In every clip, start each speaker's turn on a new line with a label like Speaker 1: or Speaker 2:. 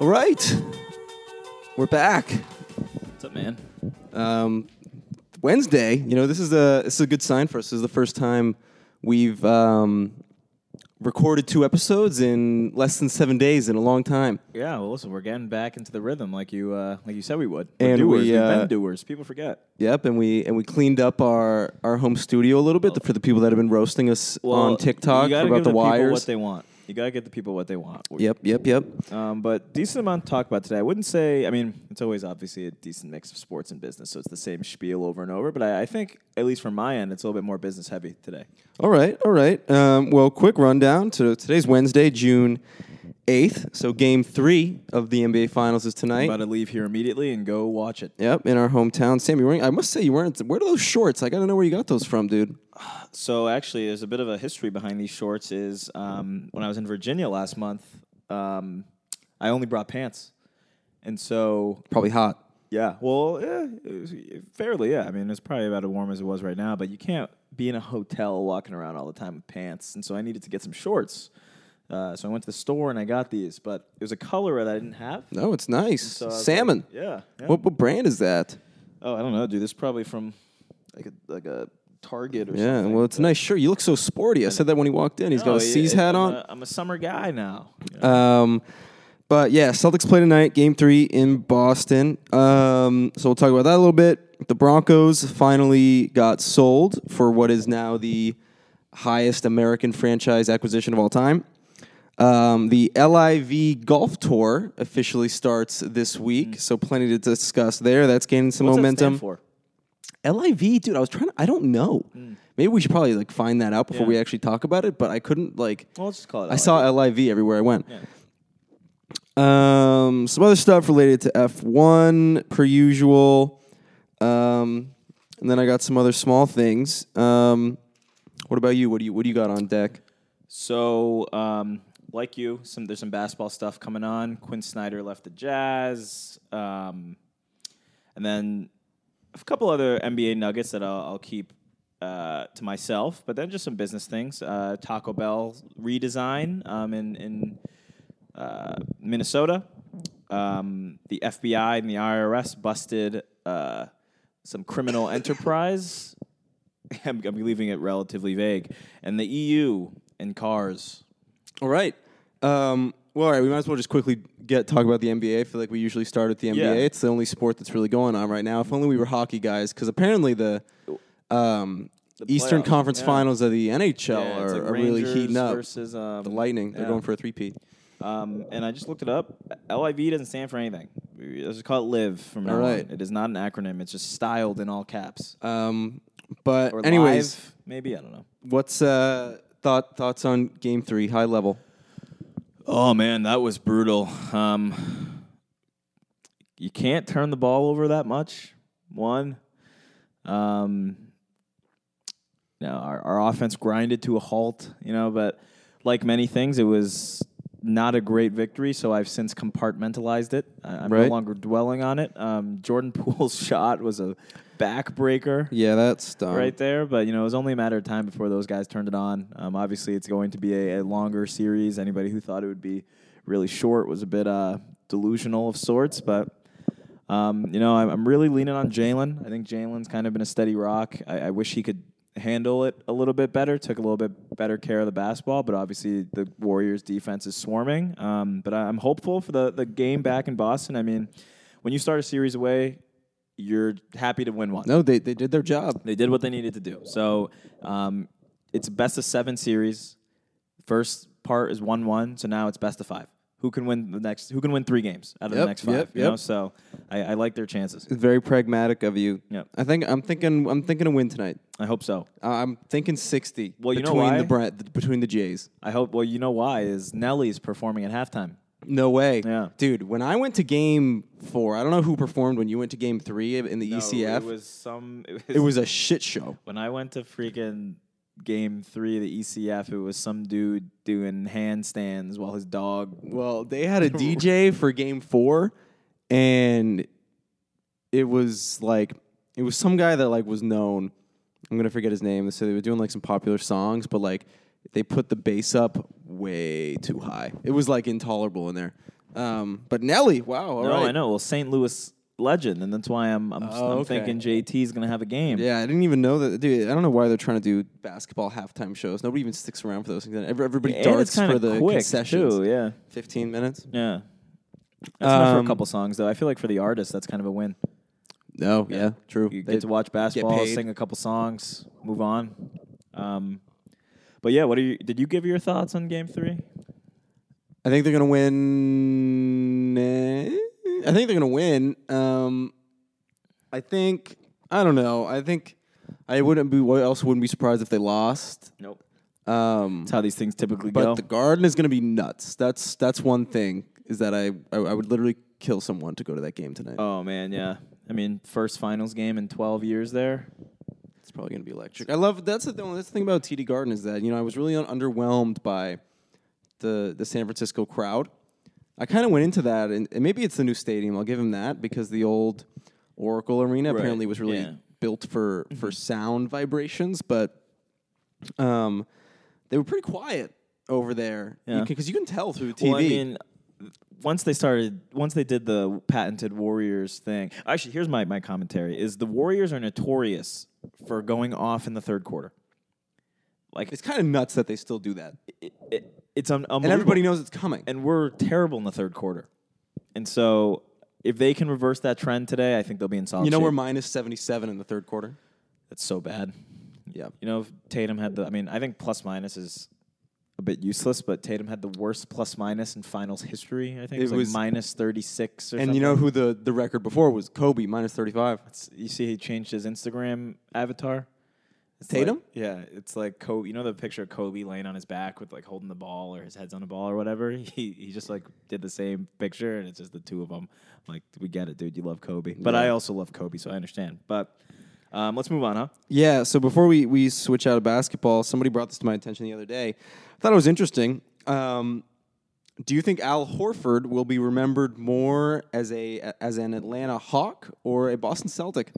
Speaker 1: All right, we're back.
Speaker 2: What's up, man?
Speaker 1: Um, Wednesday. You know, this is a this is a good sign for us. This is the first time we've um, recorded two episodes in less than seven days in a long time.
Speaker 2: Yeah, well, listen, we're getting back into the rhythm like you uh, like you said we would. We're
Speaker 1: And
Speaker 2: doers.
Speaker 1: we,
Speaker 2: We've
Speaker 1: uh,
Speaker 2: been doers. People forget.
Speaker 1: Yep, and we and we cleaned up our our home studio a little bit for the people that have been roasting us on TikTok about the
Speaker 2: people
Speaker 1: wires.
Speaker 2: what they want. You gotta get the people what they want.
Speaker 1: Yep, yep, yep.
Speaker 2: Um, but decent amount to talk about today. I wouldn't say. I mean, it's always obviously a decent mix of sports and business, so it's the same spiel over and over. But I, I think, at least from my end, it's a little bit more business heavy today.
Speaker 1: All right, all right. Um, well, quick rundown. To today's Wednesday, June eighth. So game three of the NBA Finals is tonight.
Speaker 2: I'm about to leave here immediately and go watch it.
Speaker 1: Yep, in our hometown. Sam, you wearing? I must say, you weren't. Where are those shorts? I gotta know where you got those from, dude.
Speaker 2: So actually, there's a bit of a history behind these shorts. Is um, when I was in Virginia last month, um, I only brought pants, and so
Speaker 1: Probably hot.
Speaker 2: yeah, well, yeah, it was fairly, yeah. I mean, it's probably about as warm as it was right now, but you can't be in a hotel walking around all the time with pants, and so I needed to get some shorts. Uh, so I went to the store and I got these, but it was a color that I didn't have.
Speaker 1: No, it's nice.
Speaker 2: So I was like,
Speaker 1: Salmon.
Speaker 2: yeah. yeah.
Speaker 1: What, what brand is that?
Speaker 2: Oh, I don't know, dude. This is probably from like a like a Target or
Speaker 1: Yeah,
Speaker 2: something.
Speaker 1: well, it's a nice shirt. You look so sporty. I said that when he walked in. He's got a C's
Speaker 2: yeah,
Speaker 1: hat on.
Speaker 2: I'm a summer guy now.
Speaker 1: Um, but yeah, Celtics play tonight, game three in Boston. Um, so we'll talk about that a little bit. The Broncos finally got sold for what is now the highest American franchise acquisition of all time. Um, the LIV Golf Tour officially starts this week, so plenty to discuss there. That's gaining some.
Speaker 2: What's
Speaker 1: momentum. LIV, dude, I was trying to, I don't know. Maybe we should probably like find that out before
Speaker 2: Yeah.
Speaker 1: we actually talk about it, but I couldn't like
Speaker 2: Well, let's just call it.
Speaker 1: I saw
Speaker 2: LIV.
Speaker 1: LIV everywhere I went.
Speaker 2: Yeah.
Speaker 1: Um, some other stuff related to F1 per usual. Um, and then I got some other small things. Um, what about you? What do you what do you got on deck?
Speaker 2: So, um, like you, some there's some basketball stuff coming on. Quin Snyder left the Jazz, um, and then a couple other NBA nuggets that I'll, I'll keep uh, to myself. But then just some business things. Uh, Taco Bell redesign um, in in uh, Minnesota. Um, the FBI and the IRS busted uh, some criminal enterprise. I'm, I'm leaving it relatively vague. And the EU and cars.
Speaker 1: All right. Um, well, all right. We might as well just quickly get talk about the NBA. I feel like we usually start at the NBA.
Speaker 2: Yeah.
Speaker 1: It's the only sport that's really going on right now. If only we were hockey guys, because apparently the um, Eastern
Speaker 2: playoffs,
Speaker 1: Conference
Speaker 2: yeah.
Speaker 1: Finals of the NHL
Speaker 2: Yeah,
Speaker 1: are,
Speaker 2: like
Speaker 1: are really heating up.
Speaker 2: Versus, um,
Speaker 1: the Lightning, they're going for a three-peat.
Speaker 2: Um, and I just looked it up. LIV doesn't stand for anything. Let's just call it LIVE from now
Speaker 1: All right.
Speaker 2: on. It is not an acronym. It's just styled in all caps.
Speaker 1: Um, but
Speaker 2: Or
Speaker 1: anyways,
Speaker 2: live, maybe I don't know.
Speaker 1: what's uh, thought thoughts on Game Three, high level?
Speaker 2: Oh man, that was brutal. Um, you can't turn the ball over that much. One, um, our, our offense grinded to a halt. You know, but like many things, it was not a great victory. So I've since compartmentalized it. I'm
Speaker 1: Right.
Speaker 2: no longer dwelling on it. Um, Jordan Poole's shot was a backbreaker
Speaker 1: Yeah, that's dumb.
Speaker 2: right there. But you know, it was only a matter of time before those guys turned it on. Um, obviously, it's going to be a, a longer series. Anybody who thought it would be really short was a bit uh, delusional of sorts. But um, you know, I'm, I'm really leaning on Jalen. I think Jalen's kind of been a steady rock. I, I wish he could handle it a little bit better. Took a little bit better care of the basketball, but obviously the Warriors' defense is swarming. Um, but I'm hopeful for the the game back in Boston. I mean, when you start a series away. You're happy to win one.
Speaker 1: No, they they did their job.
Speaker 2: They did what they needed to do. So um, it's best of seven series. First part is one one. So now it's best of five. Who can win the next? Who can win three games out of
Speaker 1: Yep,
Speaker 2: the next five?
Speaker 1: yep,
Speaker 2: you
Speaker 1: yep.
Speaker 2: know, so I, I like their chances.
Speaker 1: It's very pragmatic of you.
Speaker 2: Yep.
Speaker 1: I think I'm thinking I'm thinking a win tonight.
Speaker 2: I hope so.
Speaker 1: Uh, I'm thinking 60.
Speaker 2: Well, you know
Speaker 1: between
Speaker 2: why?
Speaker 1: the Bra- between the Jays.
Speaker 2: I hope. Well, you know why is Nelly's performing at halftime.
Speaker 1: No way.
Speaker 2: Yeah.
Speaker 1: Dude, when I went to game four, I don't know who performed when you went to game three in the ECF.
Speaker 2: it was some. It was,
Speaker 1: it was a shit show.
Speaker 2: when I went to freaking game three of the ECF. It was some dude doing handstands while his dog.
Speaker 1: Well, they had a DJ for game four, and it was like it was some guy that like was known, I'm gonna forget his name. So they were doing like some popular songs, but like they put the bass up way too high. It was like intolerable in there. Um, but Nelly, wow, all
Speaker 2: no,
Speaker 1: right.
Speaker 2: I know. Well, St. Louis legend, and that's why I'm I'm,
Speaker 1: Oh,
Speaker 2: I'm
Speaker 1: okay.
Speaker 2: thinking JT's gonna have a game.
Speaker 1: Yeah, I didn't even know that. Dude, I don't know why they're trying to do basketball halftime shows. Nobody even sticks around for those things. Everybody
Speaker 2: and
Speaker 1: darts
Speaker 2: it's
Speaker 1: for the
Speaker 2: quick
Speaker 1: concessions.
Speaker 2: too. Yeah,
Speaker 1: 15 minutes.
Speaker 2: yeah. That's enough for
Speaker 1: Um,
Speaker 2: a couple songs, though. I feel like for the artist, that's kind of a win.
Speaker 1: No, yeah, true.
Speaker 2: You
Speaker 1: They-
Speaker 2: get to watch basketball, sing a couple songs, move on. Um, but yeah, what are you? Did you give your thoughts on Game Three?
Speaker 1: I think they're gonna win. eh, I think they're gonna win. Um, I think I don't know. I think I wouldn't be. What else wouldn't be surprised if they lost?
Speaker 2: Nope.
Speaker 1: Um,
Speaker 2: That's how these things typically
Speaker 1: but
Speaker 2: go.
Speaker 1: But the Garden is gonna be nuts. That's that's one thing. Is that I I, I would literally kill someone to go to that game tonight.
Speaker 2: oh man, yeah. I mean, first finals game in 12 years there.
Speaker 1: It's probably gonna be electric. I love that's the thing. That's the thing about TD Garden is that you know I was really un- underwhelmed by the the San Francisco crowd. I kind of went into that, and, and maybe it's the new stadium. I'll give him that because the old Oracle Arena
Speaker 2: Right,
Speaker 1: apparently was really
Speaker 2: yeah.
Speaker 1: built for for sound vibrations, but um, they were pretty quiet over there
Speaker 2: Yeah.
Speaker 1: because you, can tell through TV.
Speaker 2: Well, I mean, once they started, once they did the patented Warriors thing. Actually, here's my, my commentary: is the Warriors are notorious for going off in the third quarter. Like
Speaker 1: it's kind of nuts that they still do that,
Speaker 2: it, it, it's un-
Speaker 1: and everybody knows it's coming.
Speaker 2: and we're terrible in the third quarter. And so, if they can reverse that trend today, I think they'll be in solid.
Speaker 1: you know
Speaker 2: shape.
Speaker 1: we're minus seventy seven in the third quarter.
Speaker 2: That's so bad.
Speaker 1: Yeah.
Speaker 2: You know, if Tatum had the. I mean, I think plus minus is a bit useless, but Tatum had the worst plus minus in finals history. I think it
Speaker 1: It
Speaker 2: was, like
Speaker 1: was-
Speaker 2: minus thirty six or
Speaker 1: And
Speaker 2: something.
Speaker 1: you know who the, the record before was? Kobe minus thirty five.
Speaker 2: It's- you see, he changed his Instagram avatar. It's
Speaker 1: Tatum?
Speaker 2: like- yeah, it's like Kobe. You know the picture of Kobe laying on his back with like holding the ball or his head's on the ball or whatever. He he just like did the same picture, and it's just the two of them. I'm like, we get it, dude. You love Kobe, but I also love Kobe, so I understand. But um, let's move on, huh?
Speaker 1: Yeah. So before we, we switch out of basketball, somebody brought this to my attention the other day. I thought it was interesting. Um, do you think Al Horford will be remembered more as a as an Atlanta Hawk or a Boston Celtic?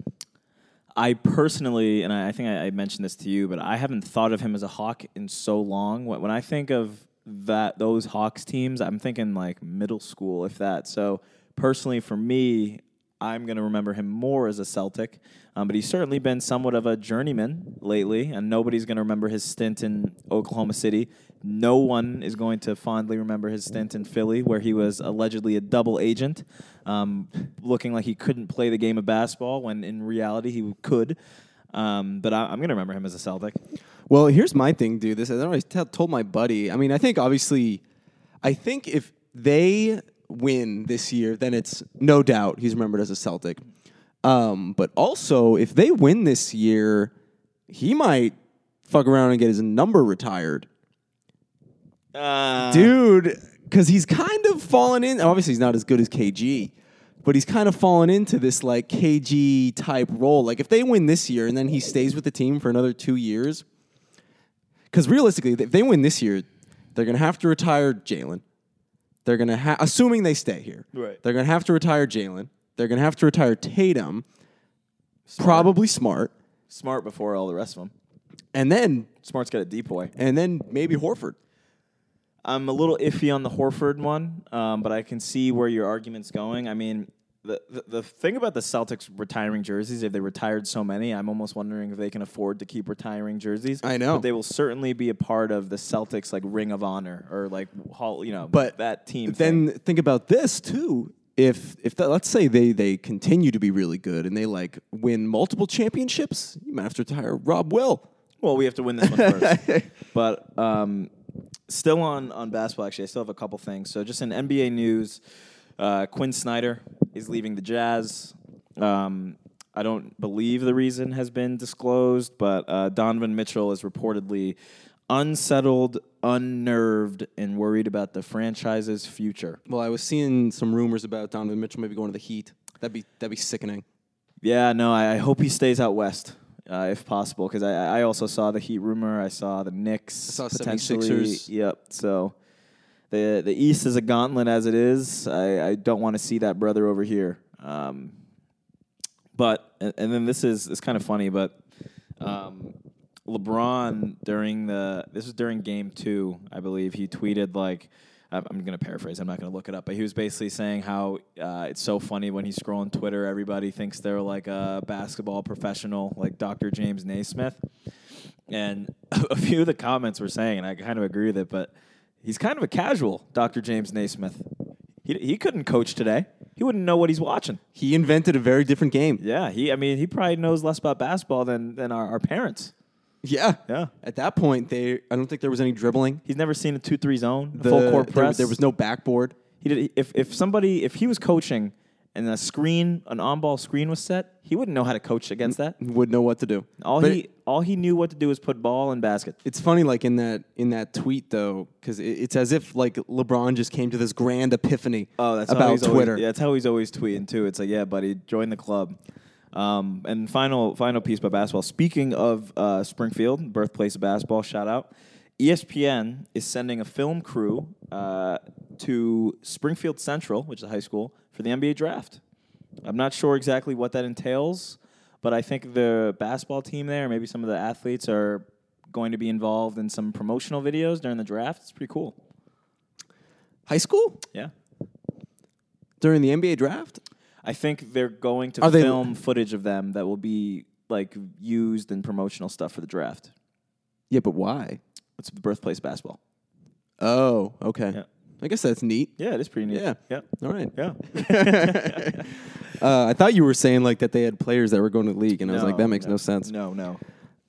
Speaker 2: I personally, and I, think I, mentioned this to you, but I haven't thought of him as a Hawk in so long. When, when I think of that those Hawks teams, I'm thinking like middle school, if that. So personally, for me, I'm going to remember him more as a Celtic, um, but he's certainly been somewhat of a journeyman lately, and nobody's going to remember his stint in Oklahoma City. No one is going to fondly remember his stint in Philly, where he was allegedly a double agent, um, looking like he couldn't play the game of basketball when in reality he could. Um, but I, I'm going to remember him as a Celtic.
Speaker 1: Well, here's my thing, dude. This I always tell told my buddy. I mean, I think obviously, I think if they win this year, then it's no doubt he's remembered as a Celtic. Um, but also, if they win this year, he might fuck around and get his number retired,
Speaker 2: Uh,
Speaker 1: dude. Because he's kind of fallen in. Obviously, he's not as good as KG, but he's kind of fallen into this like KG type role. Like if they win this year and then he stays with the team for another two years, because realistically, if they win this year, they're gonna have to retire Jalen. They're gonna ha- assuming they stay here.
Speaker 2: Right.
Speaker 1: They're gonna have to retire Jalen. They're gonna have to retire Tatum. Probably smart,
Speaker 2: smart before all the rest of them.
Speaker 1: and then
Speaker 2: Smart's got a DPOY.
Speaker 1: and then maybe Horford.
Speaker 2: I'm a little iffy on the Horford one, um, but I can see where your argument's going. I mean, the, the the thing about the Celtics retiring jerseys, if they retired so many, I'm almost wondering if they can afford to keep retiring jerseys.
Speaker 1: I know.
Speaker 2: but they will certainly be a part of the Celtics like Ring of Honor or like hall, you know,
Speaker 1: But
Speaker 2: that team.
Speaker 1: Then
Speaker 2: thing.
Speaker 1: think about this too. If if the, let's say they they continue to be really good and they like win multiple championships, you might have to retire Rob Will.
Speaker 2: Well, we have to win this one first. but um, still on, on basketball, actually, I still have a couple things. So, just in NBA news, uh, Quin Snyder is leaving the Jazz. Um, I don't believe the reason has been disclosed, but uh, Donovan Mitchell is reportedly unsettled, unnerved, and worried about the franchise's future.
Speaker 1: Well, I was seeing some rumors about Donovan Mitchell maybe going to the Heat. That'd be that'd be sickening.
Speaker 2: Yeah, no, I, I hope he stays out west. Uh, if possible, because I, I also saw the Heat rumor. I saw the Knicks
Speaker 1: saw
Speaker 2: potentially.
Speaker 1: 76ers.
Speaker 2: Yep. So the the East is a gauntlet as it is. I, I don't want to see that brother over here. Um, but and, and then this is it's kind of funny, but Um, LeBron during the this was during Game Two, I believe. He tweeted like. I'm I'm gonna paraphrase. I'm not gonna look it up, but he was basically saying how uh, it's so funny when he's scrolling Twitter. Everybody thinks they're like a basketball professional, like Dr. James Naismith. And a few of the comments were saying, and I kind of agree with it, but he's kind of a casual, Dr. James Naismith. He, he couldn't coach today. He wouldn't know what he's watching.
Speaker 1: He invented a very different game.
Speaker 2: Yeah, he. I mean, he probably knows less about basketball than than our, our parents.
Speaker 1: Yeah.
Speaker 2: Yeah.
Speaker 1: At that point, they I don't think there was any dribbling.
Speaker 2: He's never seen a two three zone, a
Speaker 1: The-
Speaker 2: full court
Speaker 1: there,
Speaker 2: press.
Speaker 1: there was no backboard.
Speaker 2: He did. If if somebody if he was coaching and a screen an on ball screen was set, he wouldn't know how to coach against that.
Speaker 1: Would know what to do.
Speaker 2: All
Speaker 1: But
Speaker 2: he all he knew what to do was put ball in basket.
Speaker 1: It's funny, like in that in that tweet though, because it, it's as if like LeBron just came to this grand epiphany
Speaker 2: Oh, that's how
Speaker 1: about
Speaker 2: he's
Speaker 1: Twitter.
Speaker 2: Always, yeah, that's how he's always tweeting too. It's like, yeah, buddy, join the club. Um, and final final piece about basketball. Speaking of uh, Springfield, birthplace of basketball, shout out. ESPN is sending a film crew uh, to Springfield Central, which is a high school, for the NBA draft. I'm not sure exactly what that entails, but I think the basketball team there, maybe some of the athletes, are going to be involved in some promotional videos during the draft. It's pretty cool.
Speaker 1: High school
Speaker 2: Yeah.
Speaker 1: during the NBA draft.
Speaker 2: I think they're going to
Speaker 1: Are they-
Speaker 2: film footage of them that will be like used in promotional stuff for the draft.
Speaker 1: Yeah, but why?
Speaker 2: It's the birthplace basketball.
Speaker 1: Oh, okay.
Speaker 2: Yeah.
Speaker 1: I guess that's neat.
Speaker 2: Yeah, it is pretty neat.
Speaker 1: Yeah.
Speaker 2: yeah,
Speaker 1: All right.
Speaker 2: yeah.
Speaker 1: Uh, I thought you were saying like that they had players that were going to the league, and I was like, that makes no, sense.
Speaker 2: No, no.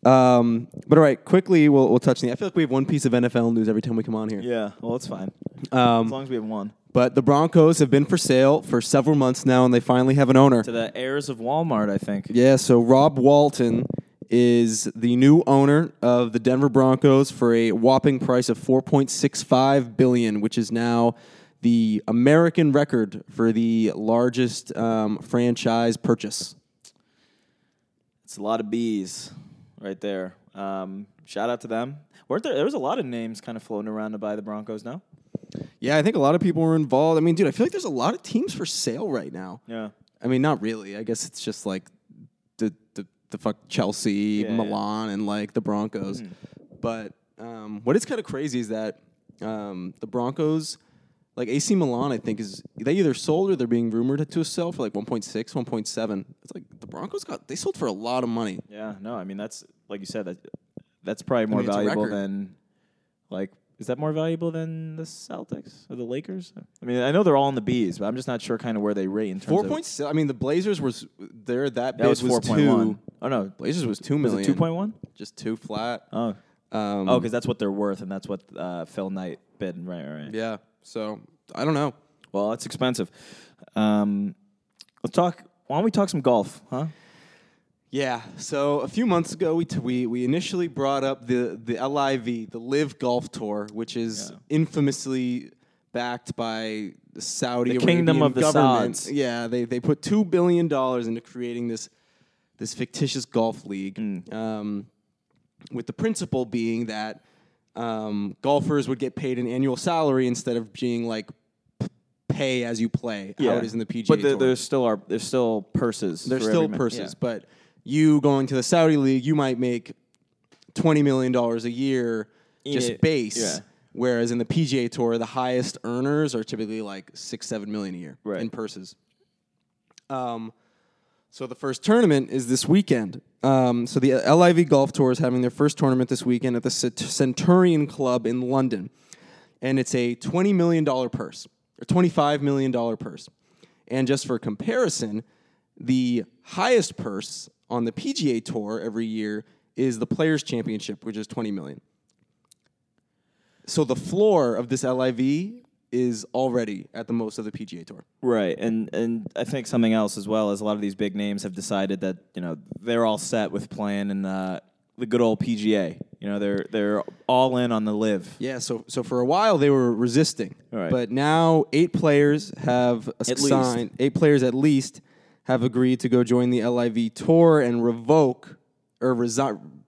Speaker 1: Um, but all right, quickly we'll we'll touch the. I feel like we have one piece of NFL news every time we come on here.
Speaker 2: Yeah, well, it's fine as
Speaker 1: Um,
Speaker 2: long as we have one.
Speaker 1: But the Broncos have been for sale for several months now, and they finally have an owner.
Speaker 2: To the heirs of Walmart, I think.
Speaker 1: Yeah, so Rob Walton is the new owner of the Denver Broncos for a whopping price of 4.65 billion, which is now the American record for the largest um, franchise purchase.
Speaker 2: It's a lot of bees right there. Um, shout out to them. Weren't there? There was a lot of names kind of floating around to buy the Broncos. No.
Speaker 1: Yeah, I think a lot of people were involved. I mean, dude, I feel like there's a lot of teams for sale right now.
Speaker 2: Yeah.
Speaker 1: I mean, not really. I guess it's just like the the, the fuck Chelsea,
Speaker 2: Yeah, yeah.
Speaker 1: Milan, and like the Broncos.
Speaker 2: Mhm.
Speaker 1: But um, what is kind of crazy is that um, the Broncos, like AC Milan, I think is they either sold or they're being rumored to sell for like 1.6, 1.7. It's like the Broncos got they sold for a lot of money.
Speaker 2: Yeah. No, I mean that's like you said that that's probably more
Speaker 1: mean,
Speaker 2: valuable than like is that more valuable than the Celtics or the Lakers? I mean, I know they're all in the bees, but I'm just not sure kind of where they rate in terms
Speaker 1: Four
Speaker 2: of
Speaker 1: point six. I mean, the Blazers was there. That
Speaker 2: That
Speaker 1: bid
Speaker 2: was
Speaker 1: was,
Speaker 2: four
Speaker 1: two.
Speaker 2: point. Oh no,
Speaker 1: Blazers was two
Speaker 2: was
Speaker 1: million.
Speaker 2: it two point one?
Speaker 1: Just two flat.
Speaker 2: Oh,
Speaker 1: Um,
Speaker 2: oh, because that's what they're worth, and that's what uh, Phil Knight bid. Right, right. right.
Speaker 1: yeah. So I don't know.
Speaker 2: Well, it's expensive. Um, let's talk. Why don't we talk some golf, huh?
Speaker 1: Yeah. So a few months ago, we, t- we we initially brought up the the LIV, the Live Golf Tour, which is
Speaker 2: Yeah.
Speaker 1: infamously backed by the Saudi
Speaker 2: The
Speaker 1: Arabian
Speaker 2: kingdom of the
Speaker 1: government.
Speaker 2: Sauds.
Speaker 1: Yeah, they they put two billion dollars into creating this this fictitious golf league,
Speaker 2: Mm.
Speaker 1: um, with the principle being that um, golfers would get paid an annual salary instead of being like pay as you play. How it is in the PGA
Speaker 2: But there,
Speaker 1: Tour.
Speaker 2: there's still are there's still purses.
Speaker 1: There's still purses,
Speaker 2: yeah.
Speaker 1: but you going to the Saudi league, you might make twenty million dollars a year just
Speaker 2: Yeah,
Speaker 1: base.
Speaker 2: yeah.
Speaker 1: Whereas in the PGA Tour, the highest earners are typically like six, seven million a year
Speaker 2: Right.
Speaker 1: in purses. Um, so the first tournament is this weekend. Um, so the LIV Golf Tour is having their first tournament this weekend at the Cent- Centurion Club in London, and it's a twenty million dollar purse or twenty five million dollar purse. And just for comparison, the highest purse on the PGA Tour every year is the Players Championship, which is twenty million. So the floor of this LIV is already at the most of the PGA Tour.
Speaker 2: Right, and and I think something else as well is a lot of these big names have decided that you know they're all set with playing in uh, the good old PGA. You know, they're they're all in on the live.
Speaker 1: Yeah, so so for a while they were resisting,
Speaker 2: Right.
Speaker 1: but now eight players have signed. Eight players at least have agreed to go join the LIV tour and revoke or resign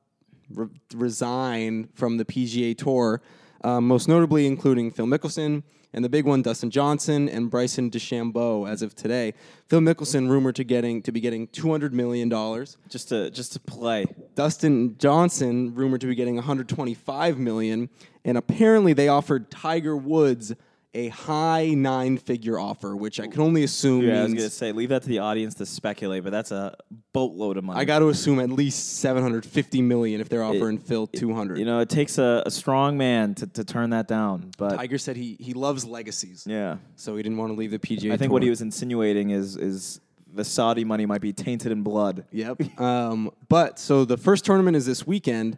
Speaker 1: re- resign from the PGA tour. um, most notably including Phil Mickelson and the big one, Dustin Johnson and Bryson DeChambeau. As of today, Phil Mickelson rumored to getting to be getting two hundred million dollars.
Speaker 2: Just to just to play.
Speaker 1: Dustin Johnson rumored to be getting 125 million, and apparently they offered Tiger Woods a high nine-figure offer, which I can only assume
Speaker 2: Yeah, I was
Speaker 1: means
Speaker 2: gonna say leave that to the audience to speculate, but that's a boatload of money.
Speaker 1: I got to assume at least 750 million if they're offering Phil 200.
Speaker 2: you know, it takes a, a strong man to, to turn that down. But
Speaker 1: Tiger said he he loves legacies,
Speaker 2: yeah,
Speaker 1: so he didn't want to leave the PGA.
Speaker 2: I think
Speaker 1: Tour.
Speaker 2: what he was insinuating is is the Saudi money might be tainted in blood.
Speaker 1: Yep. um, but so the first tournament is this weekend,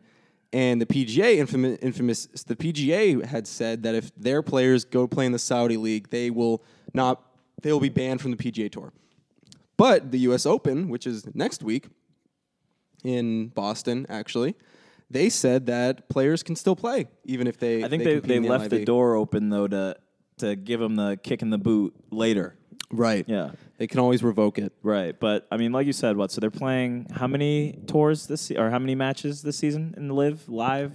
Speaker 1: and the PGA infamous, infamous the PGA had said that if their players go play in the Saudi league, they will not they will be banned from the PGA Tour. But the U.S. Open, which is next week in Boston, actually, they said that players can still play even if they.
Speaker 2: I think they,
Speaker 1: compete
Speaker 2: they
Speaker 1: in the
Speaker 2: left the door open though to to give them the kick in the boot later.
Speaker 1: Right.
Speaker 2: Yeah.
Speaker 1: They can always revoke it.
Speaker 2: Right, but I mean, like you said, what? So they're playing how many tours this se- or how many matches this season in the live live?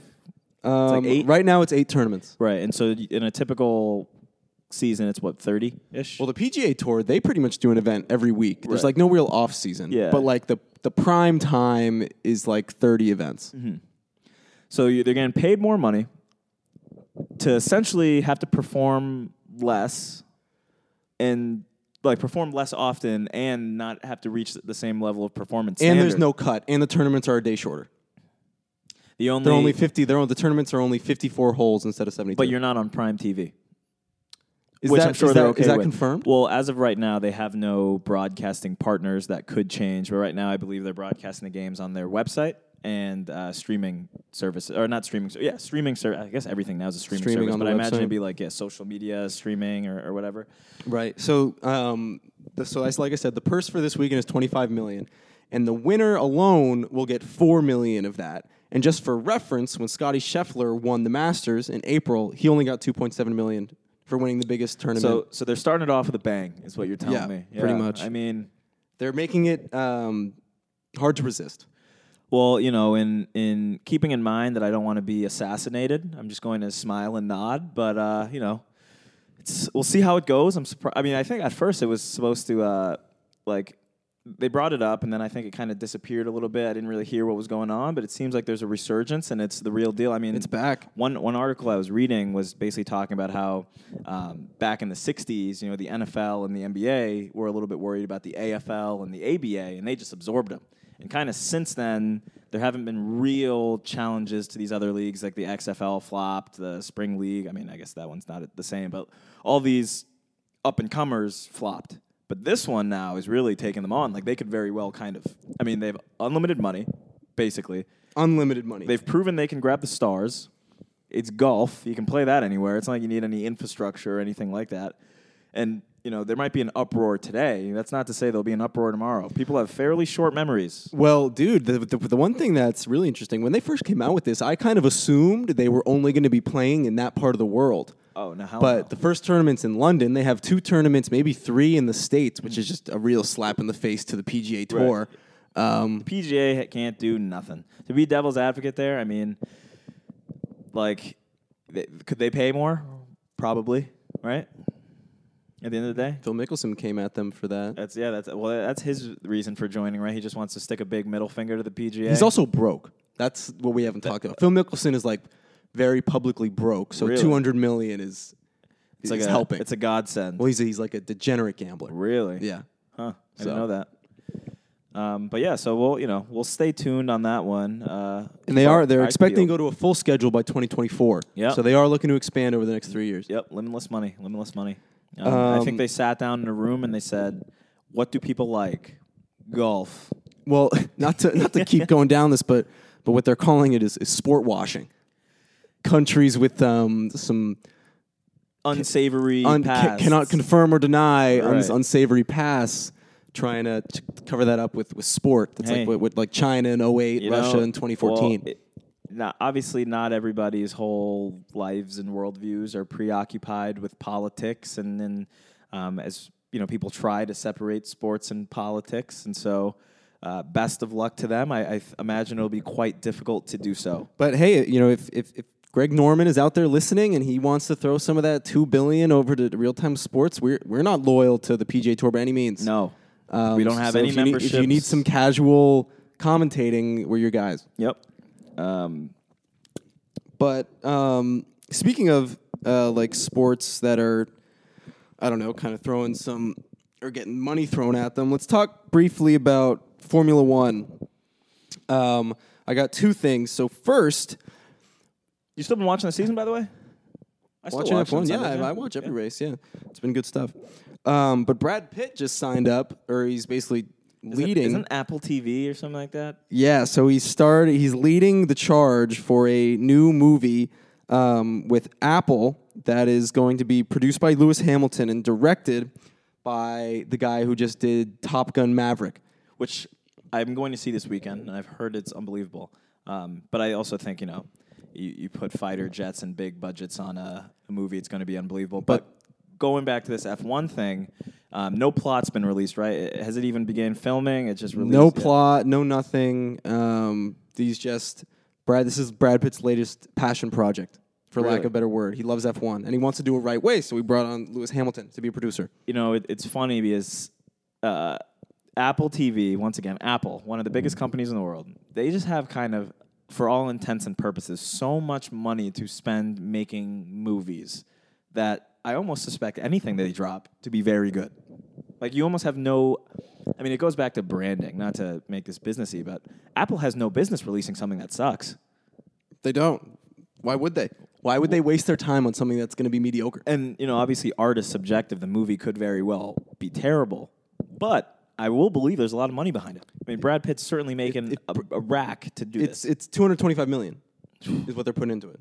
Speaker 1: Um,
Speaker 2: eight?
Speaker 1: Right now, it's eight tournaments.
Speaker 2: Right, and so in a typical season, it's what thirty ish.
Speaker 1: Well, the PGA Tour, they pretty much do an event every week. There's
Speaker 2: Right.
Speaker 1: like no real off season.
Speaker 2: Yeah.
Speaker 1: But like the the prime time is like 30 events.
Speaker 2: Mm-hmm. So you, they're getting paid more money to essentially have to perform less and like perform less often and not have to reach the same level of performance.
Speaker 1: And there's no cut. And the tournaments are a day shorter.
Speaker 2: the only,
Speaker 1: They're only 50. They're on, the tournaments are only 54 holes instead of seventy.
Speaker 2: but you're not on prime TV.
Speaker 1: is
Speaker 2: which
Speaker 1: that,
Speaker 2: I'm sure they're
Speaker 1: that-
Speaker 2: okay
Speaker 1: Is that
Speaker 2: with.
Speaker 1: confirmed?
Speaker 2: Well, as of right now, they have no broadcasting partners that could change. But right now, I believe they're broadcasting the games on their website and uh, streaming services, or not streaming. Yeah, streaming. Ser- I guess everything now is a streaming,
Speaker 1: Streaming
Speaker 2: service. But I imagine it'd be like yeah, social media streaming or, or whatever.
Speaker 1: Right. So, um, the, so as like I said, the purse for this weekend is 25 million, and the winner alone will get four million of that. And just for reference, when Scottie Scheffler won the Masters in April, he only got 2.7 million for winning the biggest tournament.
Speaker 2: So, so they're starting it off with a bang, is what you're telling
Speaker 1: Yeah,
Speaker 2: me.
Speaker 1: pretty much.
Speaker 2: I mean,
Speaker 1: They're making it um, hard to resist.
Speaker 2: Well, you know, in in keeping in mind that I don't want to be assassinated, I'm just going to smile and nod. But uh, you know, it's we'll see how it goes. I'm surprised. I mean, I think at first it was supposed to uh, like they brought it up, and then I think it kind of disappeared a little bit. I didn't really hear what was going on, but it seems like there's a resurgence, and it's the real deal. I mean,
Speaker 1: It's back.
Speaker 2: One one article I was reading was basically talking about how um, back in the '60s, you know, the NFL and the NBA were a little bit worried about the AFL and the ABA, and they just absorbed them. And kind of since then, there haven't been real challenges to these other leagues, like the XFL flopped, the Spring League. I mean, I guess that one's not the same, but all these up and comers flopped. But this one now is really taking them on. Like they could very well kind of. I mean, they have unlimited money, basically.
Speaker 1: Unlimited money.
Speaker 2: They've proven they can grab the stars. It's golf. You can play that anywhere. It's not like you need any infrastructure or anything like that. And you know there might be an uproar today. That's not to say there'll be an uproar tomorrow. People have fairly short memories.
Speaker 1: well, dude, the, the, the one thing that's really interesting, when they first came out with this, I kind of assumed they were only going to be playing in that part of the world.
Speaker 2: Oh no,
Speaker 1: But
Speaker 2: no.
Speaker 1: the first tournament's in London. They have two tournaments, maybe three in the States, which is just a real slap in the face to the PGA Tour. Um,
Speaker 2: PGA can't do nothing. To be devil's advocate there, I mean, like, they, could they pay more? Probably, right? At the end of the day,
Speaker 1: Phil Mickelson came at them for that.
Speaker 2: that's yeah, that's well, that's his reason for joining, right? He just wants to stick a big middle finger to the PGA.
Speaker 1: He's also broke. That's what we haven't talked about. Phil Mickelson is like very publicly broke, so
Speaker 2: Really?
Speaker 1: 200 million is,
Speaker 2: it's like a,
Speaker 1: helping.
Speaker 2: It's a godsend.
Speaker 1: well, he's, he's like a degenerate gambler.
Speaker 2: Really?
Speaker 1: Yeah.
Speaker 2: Huh. I
Speaker 1: So-
Speaker 2: didn't know that. Um, but yeah, so we'll you know we'll stay tuned on that one. Uh,
Speaker 1: And they are they're expecting to go to a full schedule by 2024.
Speaker 2: Yeah.
Speaker 1: So they are looking to expand over the next three years.
Speaker 2: Yep, limitless money, limitless money. Um, I
Speaker 1: Um,
Speaker 2: think they sat down in a room and they said, "What do people like? Golf."
Speaker 1: Well, not to not to keep going down this, but but what they're calling it is, is sport washing. Countries with um, some
Speaker 2: Unsavory
Speaker 1: un- ca- cannot confirm or deny uns- unsavory pass, trying to t- cover that up with, with sport. That's
Speaker 2: Hey.
Speaker 1: like with, with like China in 08,
Speaker 2: You
Speaker 1: Russia
Speaker 2: know,
Speaker 1: in 2014.
Speaker 2: well, it- not, obviously, not everybody's whole lives and worldviews are preoccupied with politics, and then um, as you know, people try to separate sports and politics, and so. Uh, best of luck to them. I, I imagine it'll be quite difficult to do so.
Speaker 1: But hey, you know, if, if, if Greg Norman is out there listening, and he wants to throw some of that two billion over to real time sports. We're we're not loyal to the PGA Tour by any means.
Speaker 2: No,
Speaker 1: Um,
Speaker 2: we don't have
Speaker 1: so
Speaker 2: any
Speaker 1: if you, need,
Speaker 2: memberships.
Speaker 1: if you need some casual commentating, we're your guys.
Speaker 2: Yep. Um,
Speaker 1: But um, speaking of uh, like sports that are, I don't know, kind of throwing some or getting money thrown at them, let's talk briefly about Formula One. Um, I got two things. So first,
Speaker 2: you still been watching the season, by the way? I still watch
Speaker 1: F1,
Speaker 2: on
Speaker 1: yeah, I, I watch every race. Yeah, it's been good stuff. Um, but Brad Pitt just signed up, or he's basically
Speaker 2: It-
Speaker 1: leading.
Speaker 2: Isn't Apple TV or something like that?
Speaker 1: Yeah, so he started. He's leading the charge for a new movie um, with Apple that is going to be produced by Lewis Hamilton and directed by the guy who just did Top Gun Maverick.
Speaker 2: which I'm going to see this weekend, and I've heard it's unbelievable. Um, but I also think you know, you, you put fighter jets and big budgets on a, a movie, it's going to be unbelievable. But, going back to this F1 thing, um, no plot's been released, right? Has it even began filming? It's just released.
Speaker 1: No
Speaker 2: Yeah.
Speaker 1: plot, no nothing. Um, these just Brad. This is Brad Pitt's latest passion project, for lack of a better word. He loves F1 and he wants to do it right way, so we brought on Lewis Hamilton to be a producer.
Speaker 2: you know, it, it's funny because uh, Apple TV, once again, Apple, one of the biggest companies in the world, they just have kind of, for all intents and purposes, so much money to spend making movies that I almost suspect anything they drop to be very good. Like, you almost have no. I mean, it goes back to branding, not to make this businessy, but Apple has no business releasing something that sucks.
Speaker 1: They don't. Why would they? Why would they waste their time on something that's going to be mediocre?
Speaker 2: and you know, obviously, art is subjective. The movie could very well be terrible, but I will believe there's a lot of money behind it. I mean, Brad Pitt's certainly making
Speaker 1: it-
Speaker 2: a, a rack to do
Speaker 1: It's
Speaker 2: this.
Speaker 1: it's 225 million is what they're putting into it.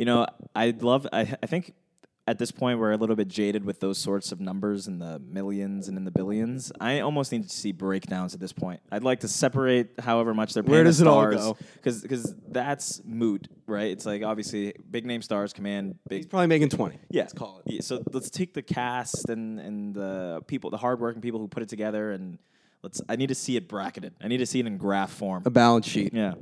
Speaker 2: You know, I love. I, I think at this point we're a little bit jaded with those sorts of numbers in the millions and in the billions. I almost need to see breakdowns at this point. I'd like to separate however much they're paying.
Speaker 1: Where
Speaker 2: the
Speaker 1: does it all
Speaker 2: stars,
Speaker 1: go?
Speaker 2: Because that's moot, right? It's like obviously big name stars command big
Speaker 1: He's probably making 20.
Speaker 2: Yeah,
Speaker 1: Let's call it.
Speaker 2: Yeah, so let's take the cast and and the people, the hardworking people who put it together, and let's. I need to see it bracketed. I need to see it in graph form.
Speaker 1: A balance sheet.
Speaker 2: Yeah.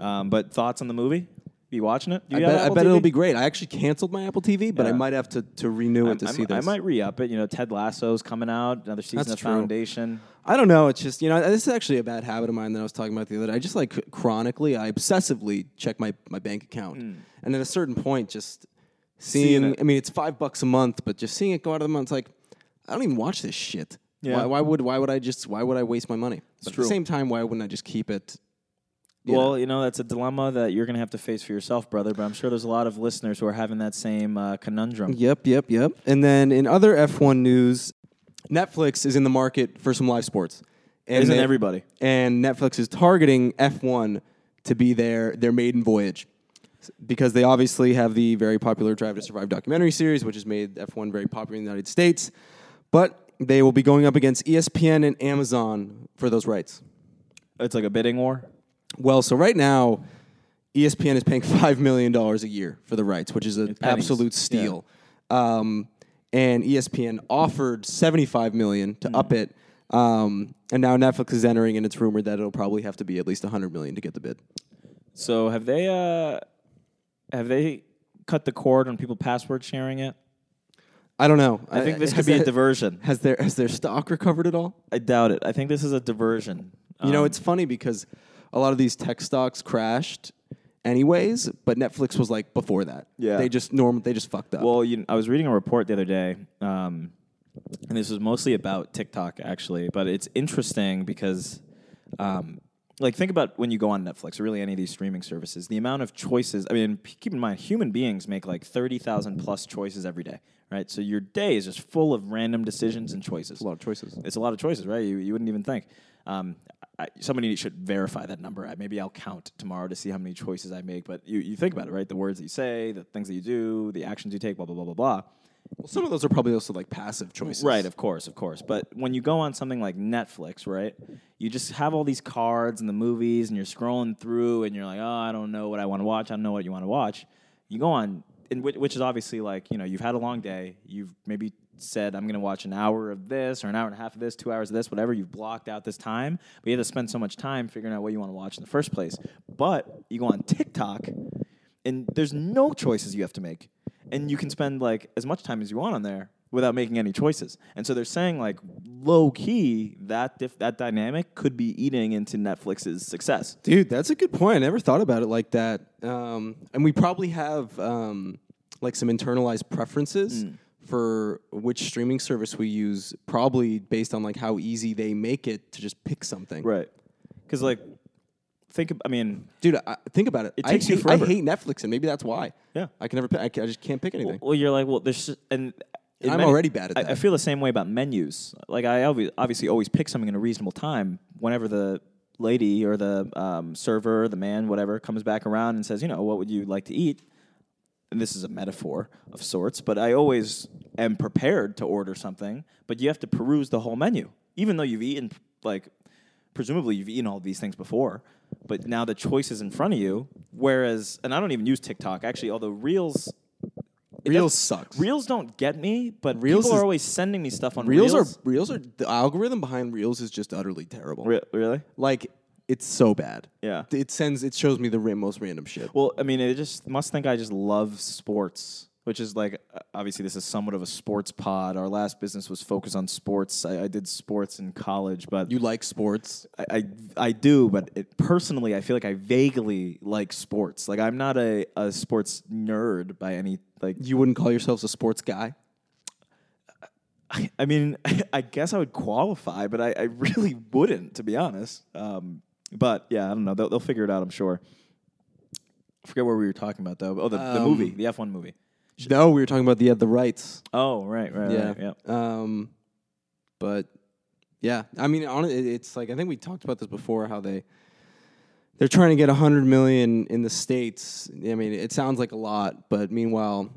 Speaker 2: Um, but thoughts on the movie? You watching it? Do
Speaker 1: I bet, I bet
Speaker 2: TV?
Speaker 1: it'll be great. I actually canceled my Apple TV, but I might have to, to renew it to
Speaker 2: I
Speaker 1: see this.
Speaker 2: I might re up it. You know, Ted Lasso's coming out. Another season
Speaker 1: That's
Speaker 2: of
Speaker 1: true.
Speaker 2: Foundation.
Speaker 1: I don't know. It's just you know this is actually a bad habit of mine that I was talking about the other day. I just like chronically, I obsessively check my, my bank account, hmm. and at a certain point, just seeing.
Speaker 2: Seeing.
Speaker 1: I mean, it's five bucks a month, but just seeing it go out of the month, it's like I don't even watch this shit.
Speaker 2: Yeah.
Speaker 1: Why, why would why would I just why would I waste my money? But at
Speaker 2: true.
Speaker 1: the same time, why wouldn't I just keep it? You
Speaker 2: well, you know that's a dilemma that you're going to have to face for yourself, brother. But I'm sure there's a lot of listeners who are having that same uh, conundrum.
Speaker 1: Yep, yep, yep. And then in other F1 news, Netflix is in the market for some live sports. And
Speaker 2: Isn't
Speaker 1: they-
Speaker 2: everybody?
Speaker 1: And Netflix is targeting F1 to be their their maiden voyage. Because they obviously have the very popular Drive to Survive documentary series, which has made F1 very popular in the United States. But they will be going up against ESPN and Amazon for those rights.
Speaker 2: It's like a bidding war.
Speaker 1: Well, so right now, ESPN is paying five million dollars a year for the rights, which is an absolute steal. Um, and ESPN offered seventy-five million to up it, um, and now Netflix is entering, and it's rumored that it'll probably have to be at least hundred million to get the bid.
Speaker 2: So have they uh, have they cut the cord on people password sharing it?
Speaker 1: I don't know.
Speaker 2: I think this could be a diversion.
Speaker 1: Has their has their stock recovered at all?
Speaker 2: I doubt it. I think this is a diversion.
Speaker 1: You know,
Speaker 2: Um,
Speaker 1: it's funny because a lot of these tech stocks crashed, anyways. But Netflix was like before that.
Speaker 2: Yeah.
Speaker 1: they just norm they just fucked up.
Speaker 2: Well, you, I was reading a report the other day, um, and this was mostly about TikTok, actually. But it's interesting because, um, like, think about when you go on Netflix or really any of these streaming services, the amount of choices. I mean, keep in mind, human beings make like 30,000 plus choices every day, right? So your day is just full of random decisions and choices.
Speaker 1: a lot of choices.
Speaker 2: It's a lot of choices, right? You, you wouldn't even think. Um, I, somebody should verify that number. I- Maybe I'll count tomorrow to see how many choices I make. But you, you think about it, right? The words that you say, the things that you do, the actions you take, blah, blah, blah, blah, blah.
Speaker 1: Well, some of those are probably also like passive choices.
Speaker 2: Right, of course, of course. But when you go on something like Netflix, right, you just have all these cards and the movies, and you're scrolling through, and you're like, oh, I don't know what I want to watch. I don't know what you want to watch. You go on, and which, which is obviously like, you know, you've had a long day. You've maybe said, I'm going to watch an hour of this or an hour and a half of this, two hours of this, whatever. You've blocked out this time, but you have to spend so much time figuring out what you want to watch in the first place. But you go on TikTok, and there's no choices you have to make. And you can spend like as much time as you want on there without making any choices. And so they're saying like low key that dif- that dynamic could be eating into Netflix's success.
Speaker 1: Dude, that's a good point. I never thought about it like that. Um, and we probably have um, like some internalized preferences for which streaming service we use, probably based on like how easy they make it to just pick something.
Speaker 2: Right. Because like think ab- I mean
Speaker 1: Dude, I, think about it.
Speaker 2: It
Speaker 1: I
Speaker 2: takes you
Speaker 1: hate,
Speaker 2: forever.
Speaker 1: I hate Netflix, and maybe that's why.
Speaker 2: Yeah.
Speaker 1: I can never. Pick, I, ca- I just can't pick anything.
Speaker 2: Well, you're like, well, there's and in
Speaker 1: I'm already bad at
Speaker 2: I, I feel the same way about menus. Like I obvi- obviously always pick something in a reasonable time. Whenever the lady or the um, server, the man, whatever, comes back around and says, you know, what would you like to eat? And this is a metaphor of sorts, but I always am prepared to order something. But you have to peruse the whole menu, even though you've eaten like presumably you've eaten all of these things before, but now the choice is in front of you. Whereas, and I don't even use TikTok actually, although Reels.
Speaker 1: Reels sucks.
Speaker 2: Reels don't get me, but
Speaker 1: Reels
Speaker 2: people are always sending me stuff on
Speaker 1: Reels,
Speaker 2: Reels.
Speaker 1: are Reels are the algorithm behind Reels is just utterly terrible.
Speaker 2: Re- really?
Speaker 1: Like it's so bad.
Speaker 2: Yeah.
Speaker 1: It sends. It shows me the ra- most random shit.
Speaker 2: Well, I mean, it just must think I just love sports, which is like uh, obviously this is somewhat of a sports pod. Our last business was focused on sports. I, I did sports in college, but
Speaker 1: You like sports?
Speaker 2: I, I I do, but it, personally, I feel like I vaguely like sports. Like I'm not a, a sports nerd by any like.
Speaker 1: You wouldn't call yourselves a sports guy?
Speaker 2: I, I mean, I guess I would qualify, but I, I really wouldn't, to be honest. Um, but yeah, I don't know. They'll, they'll figure it out, I'm sure. I forget what we were talking about though. Oh, the, the
Speaker 1: Um,
Speaker 2: movie, the F1 movie.
Speaker 1: No, we were talking about the the rights.
Speaker 2: Oh, right, right,
Speaker 1: yeah.
Speaker 2: right. Yeah.
Speaker 1: Um, but yeah, I mean, on it, it's like I think we talked about this before. How they they're trying to get a hundred million in the states. I mean, it sounds like a lot, but meanwhile,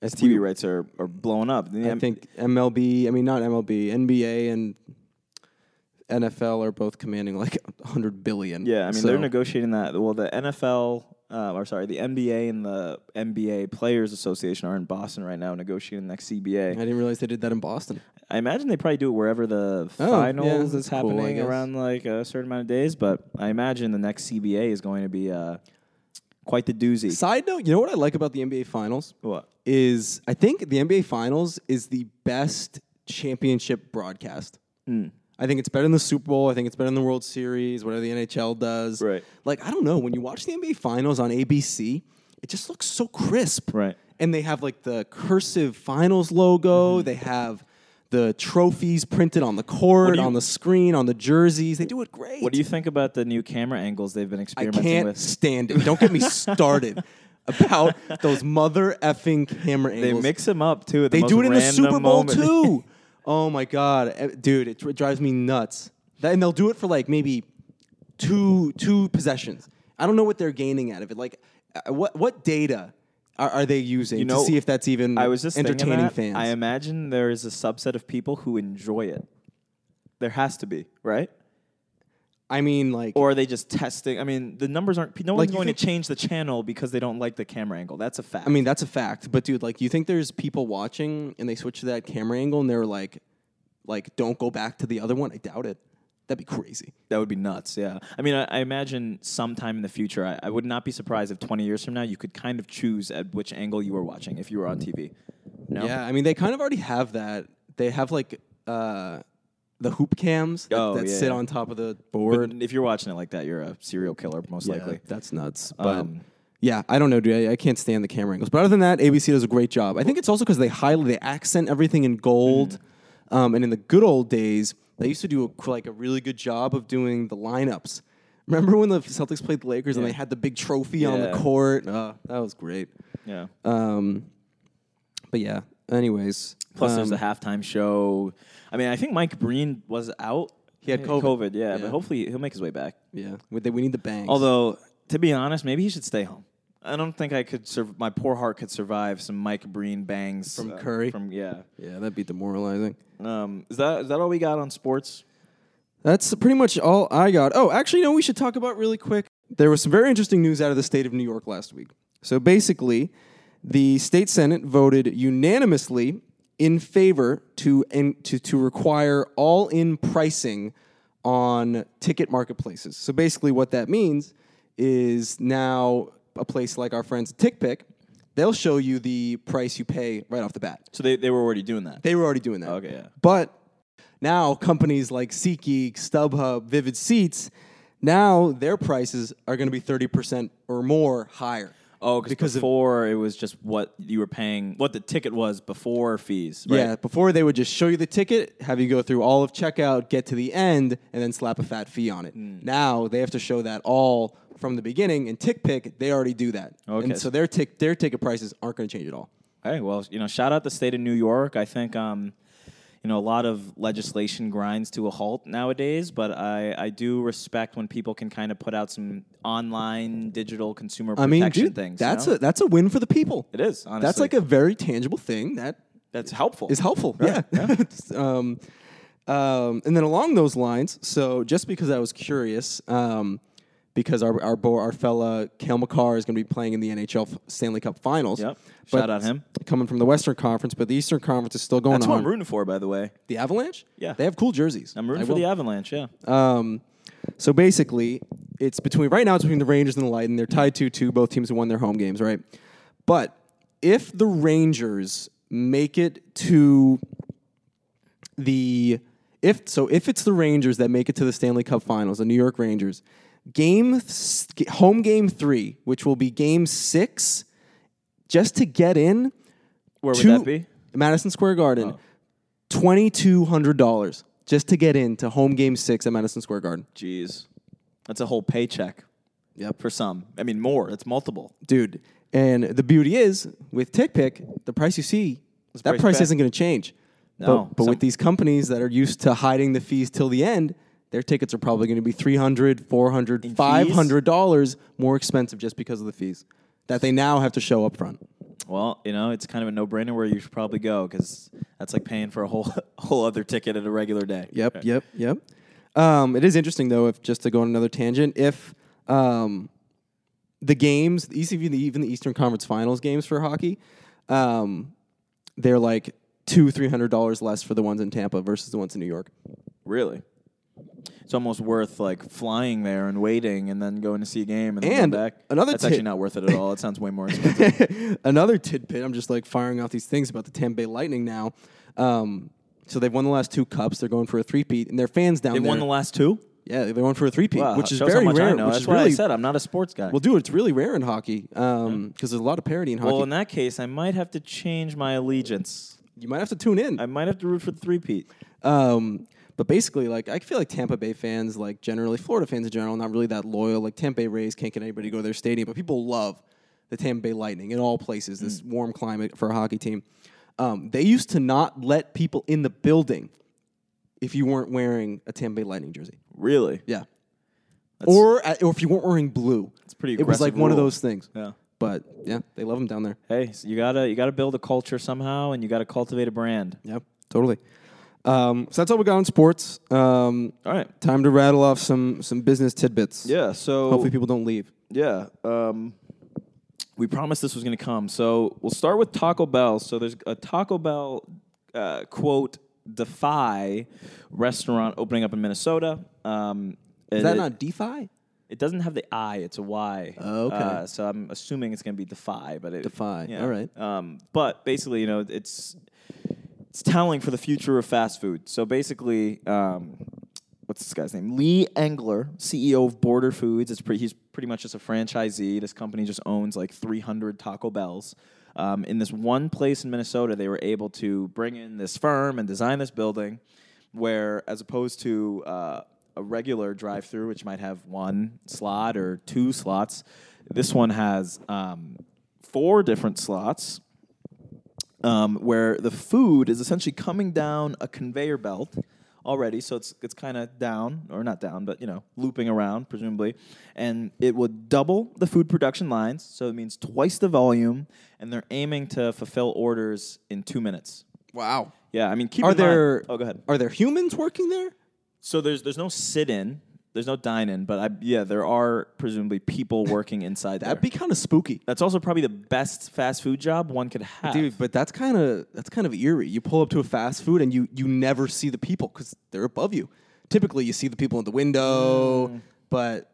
Speaker 2: As TV rights are, are blowing up.
Speaker 1: I think MLB. I mean, not MLB, NBA and NFL are both commanding like a hundred billion.
Speaker 2: Yeah, I mean
Speaker 1: So-
Speaker 2: they're negotiating that. Well, the NFL, uh, or sorry, the NBA and the NBA Players Association are in Boston right now negotiating the next CBA.
Speaker 1: I didn't realize they did that in Boston.
Speaker 2: I imagine they probably do it wherever the
Speaker 1: Oh,
Speaker 2: finals
Speaker 1: that's
Speaker 2: is
Speaker 1: cool,
Speaker 2: happening around like a certain amount of days. But I imagine the next CBA is going to be uh, quite the doozy.
Speaker 1: Side note, you know what I like about the NBA Finals?
Speaker 2: What?
Speaker 1: is I think the NBA Finals is the best championship broadcast.
Speaker 2: Hmm.
Speaker 1: I think it's better than the Super Bowl. I think it's better than the World Series, whatever the NHL does.
Speaker 2: Right.
Speaker 1: Like I don't know when you watch the NBA Finals on ABC, it just looks so crisp.
Speaker 2: Right.
Speaker 1: And they have like the cursive Finals logo. Mm-hmm. They have the trophies printed on the court,
Speaker 2: you-
Speaker 1: on the screen, on the jerseys. They do it great.
Speaker 2: What do you think about the new camera angles they've been experimenting
Speaker 1: I
Speaker 2: experimenting
Speaker 1: can't
Speaker 2: with?
Speaker 1: stand it. Don't get me started about those mother effing camera angles.
Speaker 2: They mix them up too. The
Speaker 1: They do it in the Super Bowl
Speaker 2: moment.
Speaker 1: too. oh my god, Eh, dude, it, drives me nuts. That, and they'll do it for like maybe two two possessions. I don't know what they're gaining out of it. Like, uh, what what data are, are they using
Speaker 2: You know,
Speaker 1: to see if that's even
Speaker 2: I was just
Speaker 1: entertaining
Speaker 2: that.
Speaker 1: fans?
Speaker 2: I imagine there is a subset of people who enjoy it. There has to be, right?
Speaker 1: I mean, like,
Speaker 2: Or are they just testing? I mean, the numbers aren't. No one's
Speaker 1: you
Speaker 2: going
Speaker 1: think-
Speaker 2: to change the channel because they don't like the camera angle. That's a fact.
Speaker 1: I mean, that's a fact. But dude, like, you think there's people watching and they switch to that camera angle and they're like, like, don't go back to the other one? I doubt it. That'd be crazy.
Speaker 2: that would be nuts. Yeah. I mean, I, I imagine sometime in the future, I, I would not be surprised if 20 years from now you could kind of choose at which angle you were watching if you were on TV. No?
Speaker 1: Yeah, I mean, they kind of already have that. They have like uh, the hoop cams that,
Speaker 2: Oh,
Speaker 1: that
Speaker 2: yeah,
Speaker 1: sit
Speaker 2: yeah.
Speaker 1: on top of the
Speaker 2: But
Speaker 1: board.
Speaker 2: if you're watching it like that, you're a serial killer, most
Speaker 1: Yeah,
Speaker 2: likely.
Speaker 1: that's nuts. But
Speaker 2: Um,
Speaker 1: yeah, I don't know, dude. I, I can't stand the camera angles. But other than that, ABC does a great job. I think it's also because they highlight, they accent everything in gold.
Speaker 2: Mm-hmm.
Speaker 1: Um, and in the good old days, they used to do a, like a really good job of doing the lineups. Remember when the Celtics played the Lakers and they had the big trophy on the
Speaker 2: Yeah.
Speaker 1: court? Uh, that was great.
Speaker 2: Yeah.
Speaker 1: Um, but yeah. Anyways,
Speaker 2: Plus, there's
Speaker 1: um,
Speaker 2: the halftime show. I mean, I think Mike Breen was out.
Speaker 1: He had COVID.
Speaker 2: yeah,
Speaker 1: Yeah.
Speaker 2: but hopefully he'll make his way back.
Speaker 1: yeah. We, we need the bangs.
Speaker 2: Although, to be honest, maybe he should stay home. I don't think I could. Sur- my poor heart could survive some Mike Breen bangs
Speaker 1: From
Speaker 2: uh,
Speaker 1: Curry?
Speaker 2: From yeah.
Speaker 1: yeah, that'd be demoralizing.
Speaker 2: Um, is that is that all we got on sports?
Speaker 1: That's pretty much all I got. Oh, actually, no, we should talk about really quick. There was some very interesting news out of the state of New York last week. So basically, the state senate voted unanimously in favor to in, to to require all in pricing on ticket marketplaces. So basically, what that means is now a place like our friends at TickPick, they'll show you the price you pay right off the bat.
Speaker 2: So they, they were already doing that.
Speaker 1: They were already doing that.
Speaker 2: Okay, yeah.
Speaker 1: But now companies like SeatGeek, StubHub, Vivid Seats, now their prices are going to be 30% or more higher.
Speaker 2: Oh, because
Speaker 1: of-
Speaker 2: before it was just what you were paying, what the ticket was before fees. Right?
Speaker 1: Yeah, before they would just show you the ticket, have you go through all of checkout, get to the end, and then slap a fat fee on it.
Speaker 2: Hmm.
Speaker 1: Now they have to show that all from the beginning. And TickPick, they already do that.
Speaker 2: Okay.
Speaker 1: And so their tick their ticket prices aren't going to change at all.
Speaker 2: Hey, well, you know, shout out the state of New York. I think, um, you know, a lot of legislation grinds to a halt nowadays, but I, I do respect when people can kind of put out some online digital consumer
Speaker 1: I
Speaker 2: protection
Speaker 1: mean, dude,
Speaker 2: things.
Speaker 1: that's
Speaker 2: you know?
Speaker 1: a that's a win for the people.
Speaker 2: it is honestly.
Speaker 1: That's like a very tangible thing that
Speaker 2: that's helpful.
Speaker 1: is helpful.
Speaker 2: Right,
Speaker 1: Yeah. um, um, and then along those lines, so just because I was curious, um, because our our bo- our fella Cale Makar is going to be playing in the NHL Stanley Cup Finals.
Speaker 2: Yep.
Speaker 1: But
Speaker 2: Shout out him.
Speaker 1: Coming from the Western Conference, but the Eastern Conference is still going on.
Speaker 2: That's what. I'm rooting for, by the way.
Speaker 1: the Avalanche.
Speaker 2: Yeah.
Speaker 1: They have cool jerseys.
Speaker 2: I'm rooting
Speaker 1: I
Speaker 2: for
Speaker 1: will.
Speaker 2: the Avalanche. Yeah.
Speaker 1: Um, so basically, it's between right now. It's between the Rangers and the Lightning. They're tied two two. Both teams have won their home games, right? But if the Rangers make it to the if so, if it's the Rangers that make it to the Stanley Cup Finals, the New York Rangers, game home game three, which will be game six, just to get in.
Speaker 2: Where would
Speaker 1: to
Speaker 2: that be?
Speaker 1: Madison Square Garden.
Speaker 2: Oh.
Speaker 1: Twenty two hundred dollars just to get into home game six at Madison Square Garden.
Speaker 2: Jeez, that's a whole paycheck
Speaker 1: Yep.
Speaker 2: for some. I mean, more. It's multiple.
Speaker 1: Dude. And the beauty is with TickPick, the price you see, that
Speaker 2: price
Speaker 1: isn't going to change.
Speaker 2: No,
Speaker 1: But, but with these companies that are used to hiding the fees till the end, their tickets are probably going to be 300 400
Speaker 2: In fees?
Speaker 1: $500 more expensive just because of the fees that they now have to show up front.
Speaker 2: Well, you know, it's kind of a no-brainer where you should probably go because that's like paying for a whole whole other ticket at a regular day.
Speaker 1: Yep, yep, yep. Um, it is interesting though, if just to go on another tangent, if um, the games, even the, even the Eastern Conference Finals games for hockey, um, they're like two, three hundred dollars less for the ones in Tampa versus the ones in New York.
Speaker 2: Really? It's almost worth like flying there and waiting and then going to see a game and then
Speaker 1: And
Speaker 2: going back.
Speaker 1: another
Speaker 2: That's
Speaker 1: tip-
Speaker 2: actually not worth it at all. It sounds way more expensive.
Speaker 1: another tidbit. I'm just like firing off these things about the Tampa Bay Lightning now. Um, so they've won the last two cups. They're going for a three-peat, and their fans down
Speaker 2: they
Speaker 1: there.
Speaker 2: won the last two.
Speaker 1: yeah, they're going for a three-peat,
Speaker 2: Wow,
Speaker 1: which is
Speaker 2: shows
Speaker 1: very
Speaker 2: how much
Speaker 1: rare.
Speaker 2: I know.
Speaker 1: Which
Speaker 2: That's
Speaker 1: is
Speaker 2: why
Speaker 1: really
Speaker 2: I said I'm not a sports guy.
Speaker 1: well, dude, it's really rare in hockey because there's a lot of parity in hockey.
Speaker 2: well, in that case, I might have to change my allegiance.
Speaker 1: you might have to tune in.
Speaker 2: I might have to root for the three-peat.
Speaker 1: Um, but basically, like I feel like Tampa Bay fans, like generally Florida fans in general, not really that loyal. Like Tampa Bay Rays can't get anybody to go to their stadium, but people love the Tampa Bay Lightning in all places. This
Speaker 2: Mm.
Speaker 1: warm climate for a hockey team. Um, they used to not let people in the building if you weren't wearing a Tampa Bay Lightning jersey.
Speaker 2: Really?
Speaker 1: Yeah,
Speaker 2: That's-
Speaker 1: or uh, or if you weren't wearing blue.
Speaker 2: It's pretty.
Speaker 1: It was like
Speaker 2: aggressive
Speaker 1: one of those things.
Speaker 2: Yeah.
Speaker 1: But yeah, they love them down there.
Speaker 2: Hey, so you gotta you gotta build a culture somehow, and you gotta cultivate a brand.
Speaker 1: Yep, totally. Um, so that's all we got on sports. Um,
Speaker 2: All right.
Speaker 1: time to rattle off some some business tidbits.
Speaker 2: Yeah. So
Speaker 1: Hopefully, people don't leave.
Speaker 2: Yeah. Um, we promised this was going to come. So we'll start with Taco Bell. So there's a Taco Bell uh, quote Defy restaurant opening up in Minnesota. Um,
Speaker 1: Is that
Speaker 2: it-
Speaker 1: not defy?
Speaker 2: It doesn't have the I. It's a Y.
Speaker 1: Oh, okay.
Speaker 2: Uh, so I'm assuming it's going to be Defy, but it,
Speaker 1: Defy.
Speaker 2: Yeah.
Speaker 1: All right.
Speaker 2: Um, but basically, you know, it's it's telling for the future of fast food. So basically, um, what's this guy's name? Lee Engler, CEO of Border Foods. It's pretty. He's pretty much just a franchisee. This company just owns like 300 Taco Bells. Um, in this one place in Minnesota, they were able to bring in this firm and design this building, where as opposed to uh, a regular drive-through, which might have one slot or two slots, this one has um, four different slots um, where the food is essentially coming down a conveyor belt already. So it's it's kind of down or not down, but you know, looping around presumably, and it would double the food production lines. So it means twice the volume, and they're aiming to fulfill orders in two minutes.
Speaker 1: Wow.
Speaker 2: Yeah, I mean, keep
Speaker 1: Are
Speaker 2: in mind-
Speaker 1: there?
Speaker 2: oh, go ahead.
Speaker 1: Are there humans working there?
Speaker 2: So there's there's no sit in. There's no dine-in, but I, yeah, there are presumably people working inside
Speaker 1: That'd be kind of spooky.
Speaker 2: That's also probably the best fast food job one could have.
Speaker 1: Dude, but that's kind of that's kind of eerie. You pull up to a fast food and you you never see the people because they're above you. Typically, you see the people in the window,
Speaker 2: Mm.
Speaker 1: but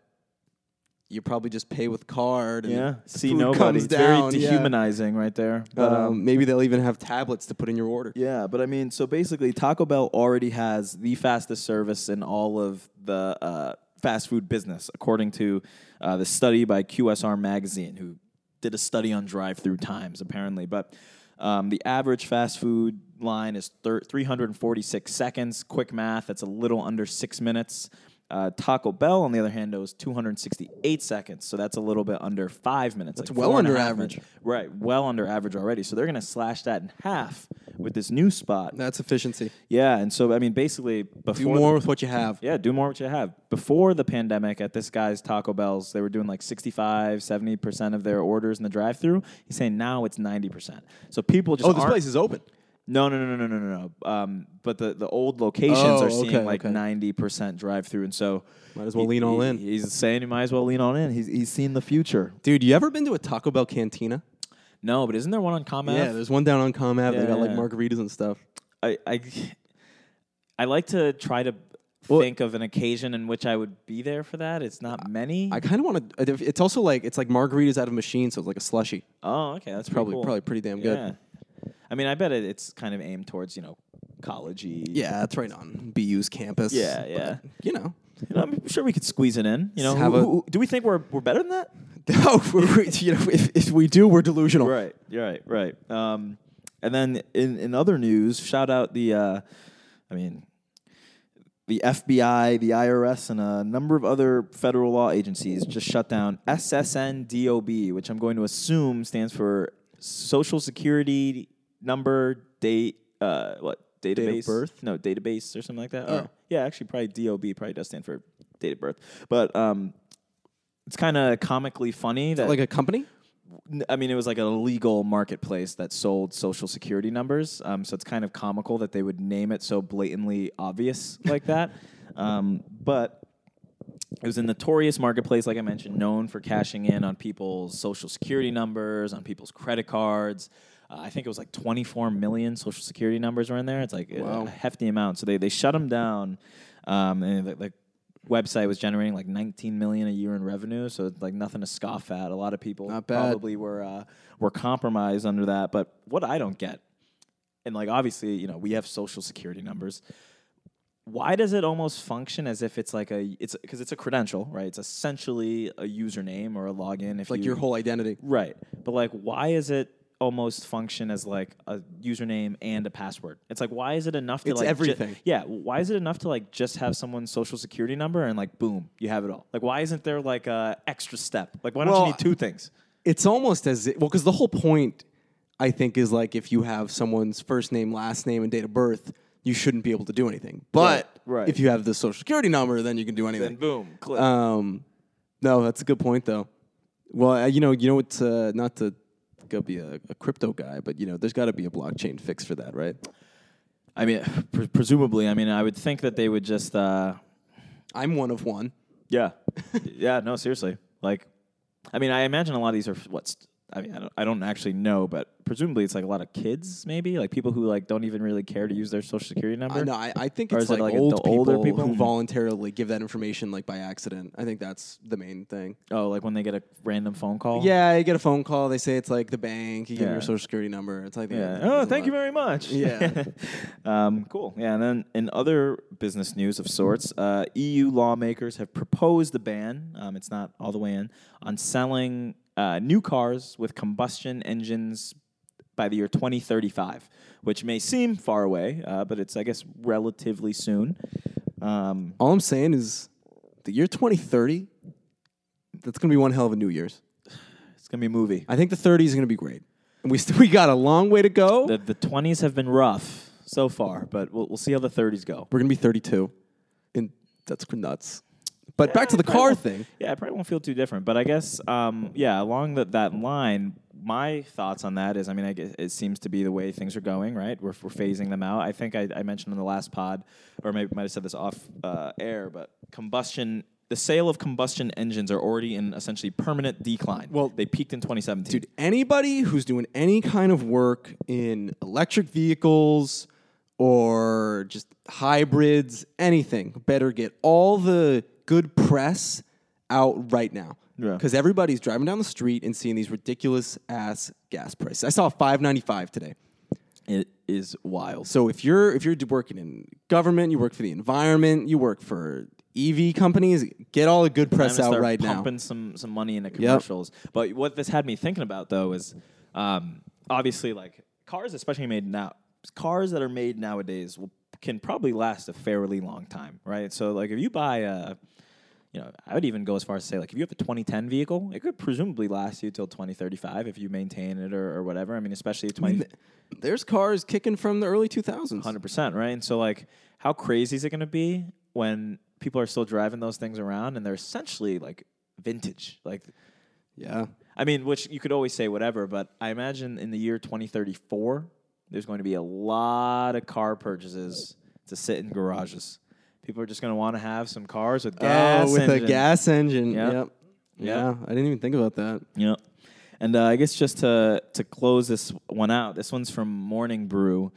Speaker 1: you probably just pay with card. And
Speaker 2: yeah, see
Speaker 1: food
Speaker 2: nobody.
Speaker 1: Comes
Speaker 2: it's
Speaker 1: down,
Speaker 2: very
Speaker 1: yeah.
Speaker 2: dehumanizing right there. But,
Speaker 1: Um,
Speaker 2: um,
Speaker 1: maybe they'll even have tablets to put in your order.
Speaker 2: Yeah, but I mean, so basically, Taco Bell already has the fastest service in all of the uh, fast food business, according to uh, the study by QSR Magazine, who did a study on drive-through times, apparently. But um, the average fast food line is thir- 346 seconds. Quick math, that's a little under six minutes. Uh, Taco Bell, on the other hand, knows 268 seconds, so that's a little bit under five minutes.
Speaker 1: That's
Speaker 2: like
Speaker 1: well
Speaker 2: four and a
Speaker 1: under average.
Speaker 2: minutes. Right, well under average already. So they're going to slash that in half with this new spot.
Speaker 1: That's efficiency.
Speaker 2: Yeah, and so I mean, basically, before
Speaker 1: Do
Speaker 2: the-
Speaker 1: more with what you have.
Speaker 2: yeah, do more with what you have. Before the pandemic, at this guy's Taco Bell's, they were doing like 65, 70% of their orders in the drive through. He's saying now it's 90%. So people just
Speaker 1: Oh, this place is open.
Speaker 2: No, no, no, no, no, no, no. Um, but the, the old locations
Speaker 1: Oh,
Speaker 2: are seeing
Speaker 1: okay,
Speaker 2: like
Speaker 1: okay.
Speaker 2: 90% drive through. And so
Speaker 1: Might as well
Speaker 2: he-
Speaker 1: lean all
Speaker 2: he-
Speaker 1: in.
Speaker 2: He's saying you might as well lean all in. He's, he's seen the future.
Speaker 1: Dude, you ever been to a Taco Bell cantina?
Speaker 2: No, but isn't there one on Comm Ave?
Speaker 1: Yeah, there's one down on Comm Ave. They got like
Speaker 2: Yeah.
Speaker 1: margaritas and stuff.
Speaker 2: I, I I like to try to
Speaker 1: Well-
Speaker 2: think of an occasion in which I would be there for that. It's not many.
Speaker 1: I kind of want to. It's also like it's like margaritas out of machine, so it's like a slushy.
Speaker 2: oh, okay, that's
Speaker 1: Probably
Speaker 2: cool.
Speaker 1: probably pretty damn good.
Speaker 2: Yeah. I mean, I bet it, it's kind of aimed towards you know collegey.
Speaker 1: Yeah, that's right on BU's campus.
Speaker 2: Yeah,
Speaker 1: but,
Speaker 2: yeah.
Speaker 1: you know,
Speaker 2: You know, I'm sure we could squeeze it in. You know, who-
Speaker 1: a-
Speaker 2: who- do we think we're we're better than that?
Speaker 1: no, you know, if, if we do, we're delusional.
Speaker 2: Right, right, right. Um, and then in, in other news, shout out the, uh, I mean, the FBI, the IRS, and a number of other federal law agencies just shut down SSNDOB, which I'm going to assume stands for Social Security Number Date, uh, what database?
Speaker 1: birth?
Speaker 2: No, database or something like that.
Speaker 1: Oh.
Speaker 2: Or- yeah, actually, probably DOB probably does stand for date of birth, but um, it's kind of comically funny that
Speaker 1: Like a company.
Speaker 2: I mean, it was like a legal marketplace that sold social security numbers. Um, so it's kind of comical that they would name it so blatantly obvious like that. Um, but it was a notorious marketplace, like I mentioned, known for cashing in on people's social security numbers, on people's credit cards. Uh, I think it was like 24 million social security numbers were in there. It's like a-
Speaker 1: Wow.
Speaker 2: a hefty amount. So they, they shut them down. Um, and the, the website was generating like 19 million a year in revenue. So it's like nothing to scoff at. A lot of people probably were uh, were compromised under that. But what I don't get, and like obviously, you know, we have social security numbers. Why does it almost function as if it's like a it's because it's a credential, right? It's essentially a username or a login. If
Speaker 1: Like
Speaker 2: you,
Speaker 1: your whole identity.
Speaker 2: right, but like, why is it almost function as like a username and a password? It's like, why is it enough to
Speaker 1: It's
Speaker 2: like ju-
Speaker 1: everything.
Speaker 2: yeah, why is it enough to like just have someone's social security number and like boom, you have it all? Like, why isn't there like a extra step? Like, why don't you need two things?
Speaker 1: It's almost as if, well, because the whole point, I think, is like if you have someone's first name, last name, and date of birth, you shouldn't be able to do anything. But
Speaker 2: Right, right.
Speaker 1: if you have the social security number, then you can do anything.
Speaker 2: Then boom, click.
Speaker 1: Um, no, that's a good point though. Well, uh, you know, you know, it's uh, not to go be a, a crypto guy, but you know, there's got to be a blockchain fix for that, right?
Speaker 2: I mean, pre- presumably, I mean, I would think that they would just, uh,
Speaker 1: I'm one of one.
Speaker 2: yeah, yeah, no, seriously. Like, I mean, I imagine a lot of these are what's. I mean, I don't, I don't actually know, but presumably it's like a lot of kids, maybe like people who like don't even really care to use their social security number.
Speaker 1: I know. I, I think
Speaker 2: Or
Speaker 1: it's like,
Speaker 2: like
Speaker 1: old
Speaker 2: the
Speaker 1: people,
Speaker 2: older people?
Speaker 1: who voluntarily give that information like by accident. I think that's the main thing.
Speaker 2: Oh, like when they get a random phone call.
Speaker 1: Yeah, you get a phone call. They say it's like the bank. You give them your social security number. It's like
Speaker 2: Yeah. Oh, thank you very much.
Speaker 1: Yeah.
Speaker 2: um, cool. Yeah. And then in other business news of sorts, uh, EU lawmakers have proposed a ban. Um, it's not all the way in on selling uh, new cars with combustion engines by the year 2035, which may seem far away, uh, but it's I guess relatively soon. Um,
Speaker 1: All I'm saying is, the year 2030. That's gonna be one hell of a New Year's.
Speaker 2: it's gonna be a movie.
Speaker 1: I think the 30s is gonna be great. And we st- we got a long way to go.
Speaker 2: The the 20s have been rough so far, but we'll we'll see how the 30s go.
Speaker 1: We're gonna be 32, and that's nuts. But back to the car thing.
Speaker 2: Yeah, it probably won't feel too different. But I guess, um, yeah, along that that line, my thoughts on that is, I mean, I guess it seems to be the way things are going, right? We're, we're phasing them out. I think I, I mentioned in the last pod, or maybe might have said this off uh, air, but combustion. The sale of combustion engines are already in essentially permanent decline.
Speaker 1: Well,
Speaker 2: they peaked in 2017.
Speaker 1: Dude, anybody who's doing any kind of work in electric vehicles or just hybrids, anything, better get all the good press out right now.
Speaker 2: Yeah.
Speaker 1: Because everybody's driving down the street and seeing these ridiculous ass gas prices. I saw five ninety five today.
Speaker 2: It is wild.
Speaker 1: So if you're if you're working in government, you work for the environment, you work for EV companies, get all the good press out right now.
Speaker 2: pumping some some money into commercials. But what this had me thinking about though is um, obviously like cars, especially made now, cars that are made nowadays will, can probably last a fairly long time, right? So like if you buy a you know, I would even go as far as to say, like, if you have a 2010 vehicle, it could presumably last you till 2035 if you maintain it or, or whatever. I mean, especially 20,
Speaker 1: There's cars kicking from the early 2000s.
Speaker 2: Hundred percent, right? And so, like, how crazy is it going to be when people are still driving those things around and they're essentially like vintage? Like,
Speaker 1: Yeah.
Speaker 2: I mean, which you could always say whatever, but I imagine in the year 2034, there's going to be a lot of car purchases to sit in garages. People are just going to want to have some cars with gas.
Speaker 1: oh, with
Speaker 2: engine.
Speaker 1: a gas engine.
Speaker 2: Yep.
Speaker 1: Yep. Yeah, I didn't even think about that.
Speaker 2: Yep. And uh, I guess just to to close this one out, this one's from Morning Brew.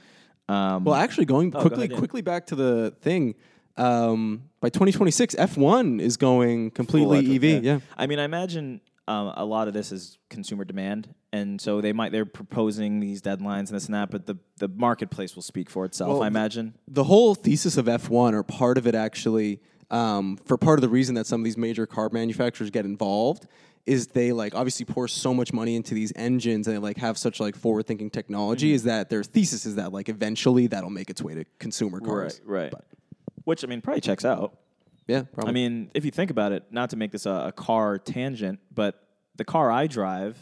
Speaker 2: Um,
Speaker 1: Well, actually, going
Speaker 2: Oh, go
Speaker 1: quickly,
Speaker 2: ahead,
Speaker 1: quickly back to the thing. Um, by 2026, F1 is going completely
Speaker 2: Full
Speaker 1: EV.
Speaker 2: electric,
Speaker 1: Yeah.
Speaker 2: I mean, I imagine um, a lot of this is consumer demand, and so they might they're proposing these deadlines and this and that, but the the marketplace will speak for itself.
Speaker 1: Well,
Speaker 2: I imagine.
Speaker 1: the whole thesis of F1, or part of it actually, um, for part of the reason that some of these major car manufacturers get involved, is they like obviously pour so much money into these engines and they like have such like forward thinking technology.
Speaker 2: Mm-hmm.
Speaker 1: Is that their thesis is that like eventually that'll make its way to consumer cars.
Speaker 2: Right, right.
Speaker 1: But,
Speaker 2: Which I mean, probably checks out.
Speaker 1: yeah, probably.
Speaker 2: I mean, if you think about it, not to make this a, a car tangent, but the car I drive,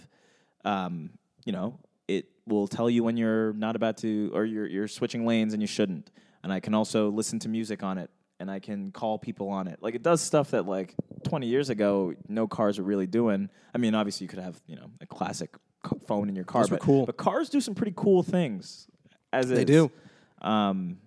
Speaker 2: um, you know, it will tell you when you're not about to, or you're you're switching lanes and you shouldn't. And I can also listen to music on it, and I can call people on it. Like it does stuff that like 20 years ago no cars were really doing. I mean, obviously you could have you know a classic c- phone in your car,
Speaker 1: Those
Speaker 2: but
Speaker 1: cool.
Speaker 2: but cars do some pretty cool things. As
Speaker 1: They
Speaker 2: is.
Speaker 1: do.
Speaker 2: Um,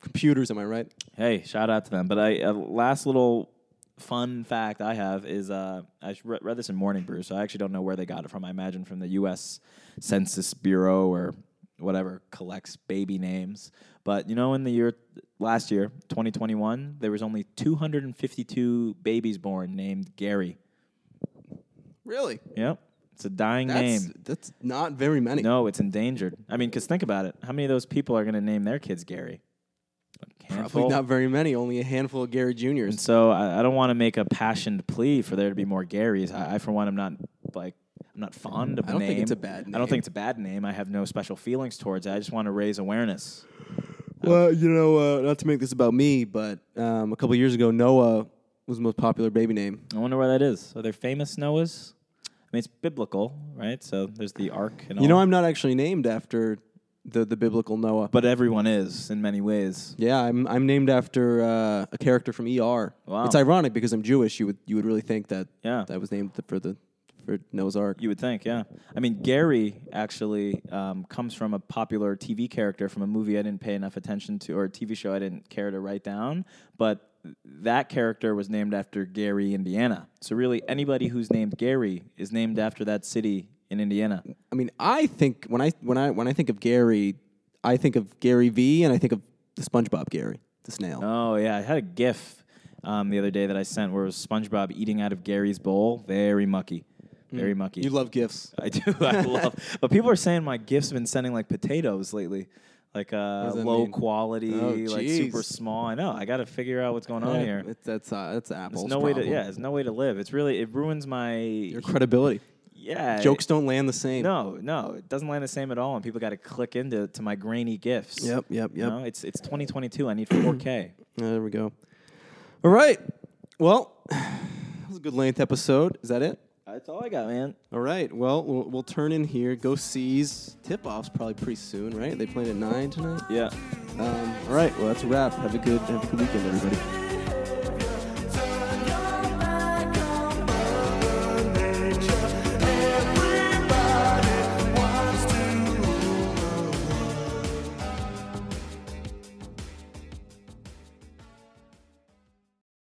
Speaker 1: computers, am I right?
Speaker 2: Hey, shout out to them. But I uh, last little fun fact I have is uh, I re- read this in Morning Brew, so I actually don't know where they got it from. I imagine from the U.S. Census Bureau or whatever collects baby names. But you know, in the year last year, 2021, there was only 252 babies born named Gary.
Speaker 1: Really?
Speaker 2: Yep, it's a dying
Speaker 1: That's
Speaker 2: name.
Speaker 1: that's not very many.
Speaker 2: No, it's endangered. I mean, because think about it. How many of those people are going to name their kids Gary? A
Speaker 1: Probably not very many. Only a handful of Gary Juniors.
Speaker 2: And
Speaker 1: Juniors.
Speaker 2: so I, I don't want to make a passioned plea for there to be more Garys. I, I for one, am not like I'm not fond of
Speaker 1: I don't
Speaker 2: name.
Speaker 1: think it's a bad
Speaker 2: I don't think it's a bad name. I have no special feelings towards it. I just want to raise awareness.
Speaker 1: Well, you know, uh, not to make this about me, but um, a couple years ago, Noah was the most popular baby name.
Speaker 2: I wonder why that is. Are there famous Noahs? I mean, it's biblical, right? So there's the ark and
Speaker 1: You
Speaker 2: all.
Speaker 1: know, I'm not actually named after the the biblical Noah.
Speaker 2: but everyone is in many ways.
Speaker 1: yeah, I'm I'm named after uh, a character from ER.
Speaker 2: Wow.
Speaker 1: It's ironic because I'm Jewish. You would you would really think that
Speaker 2: Yeah.
Speaker 1: that was named for the for Noah's Ark.
Speaker 2: You would think, yeah. I mean, Gary actually um, comes from a popular TV character from a movie I didn't pay enough attention to, or a TV show I didn't care to write down. But that character was named after Gary, Indiana. So really, anybody who's named Gary is named after that city in Indiana.
Speaker 1: I mean, I think when I when I when I think of Gary, I think of Gary V, and I think of the SpongeBob Gary, the snail.
Speaker 2: Oh yeah, I had a GIF um, the other day that I sent where it was SpongeBob eating out of Gary's bowl. Very mucky, very mucky.
Speaker 1: You love gifts.
Speaker 2: I do. I love. But people are saying my gifts have been sending like potatoes lately, like uh, low
Speaker 1: mean?
Speaker 2: quality,
Speaker 1: Oh,
Speaker 2: like super small. I know. I got to figure out what's going on
Speaker 1: Yeah,
Speaker 2: here.
Speaker 1: It's, that's uh, that's Apple's
Speaker 2: There's no way to.
Speaker 1: problem.
Speaker 2: Yeah, there's no way to live. It's really. It ruins my.
Speaker 1: Your credibility.
Speaker 2: Yeah.
Speaker 1: Jokes don't land the same.
Speaker 2: No, no, it doesn't land the same at all, and people got to click into to my grainy gifts.
Speaker 1: Yep, yep,
Speaker 2: You
Speaker 1: yep.
Speaker 2: know, it's it's 2022. I need 4K.
Speaker 1: There we go. All right. Well, that was a good length episode. Is that it?
Speaker 2: That's all I got, man.
Speaker 1: All right. Well, we'll, we'll turn in here. Go C's. Tip off's probably pretty soon, right? They playing at nine tonight.
Speaker 2: Yeah.
Speaker 1: Um, all right. Well, that's a wrap. Have a good have a good weekend, everybody.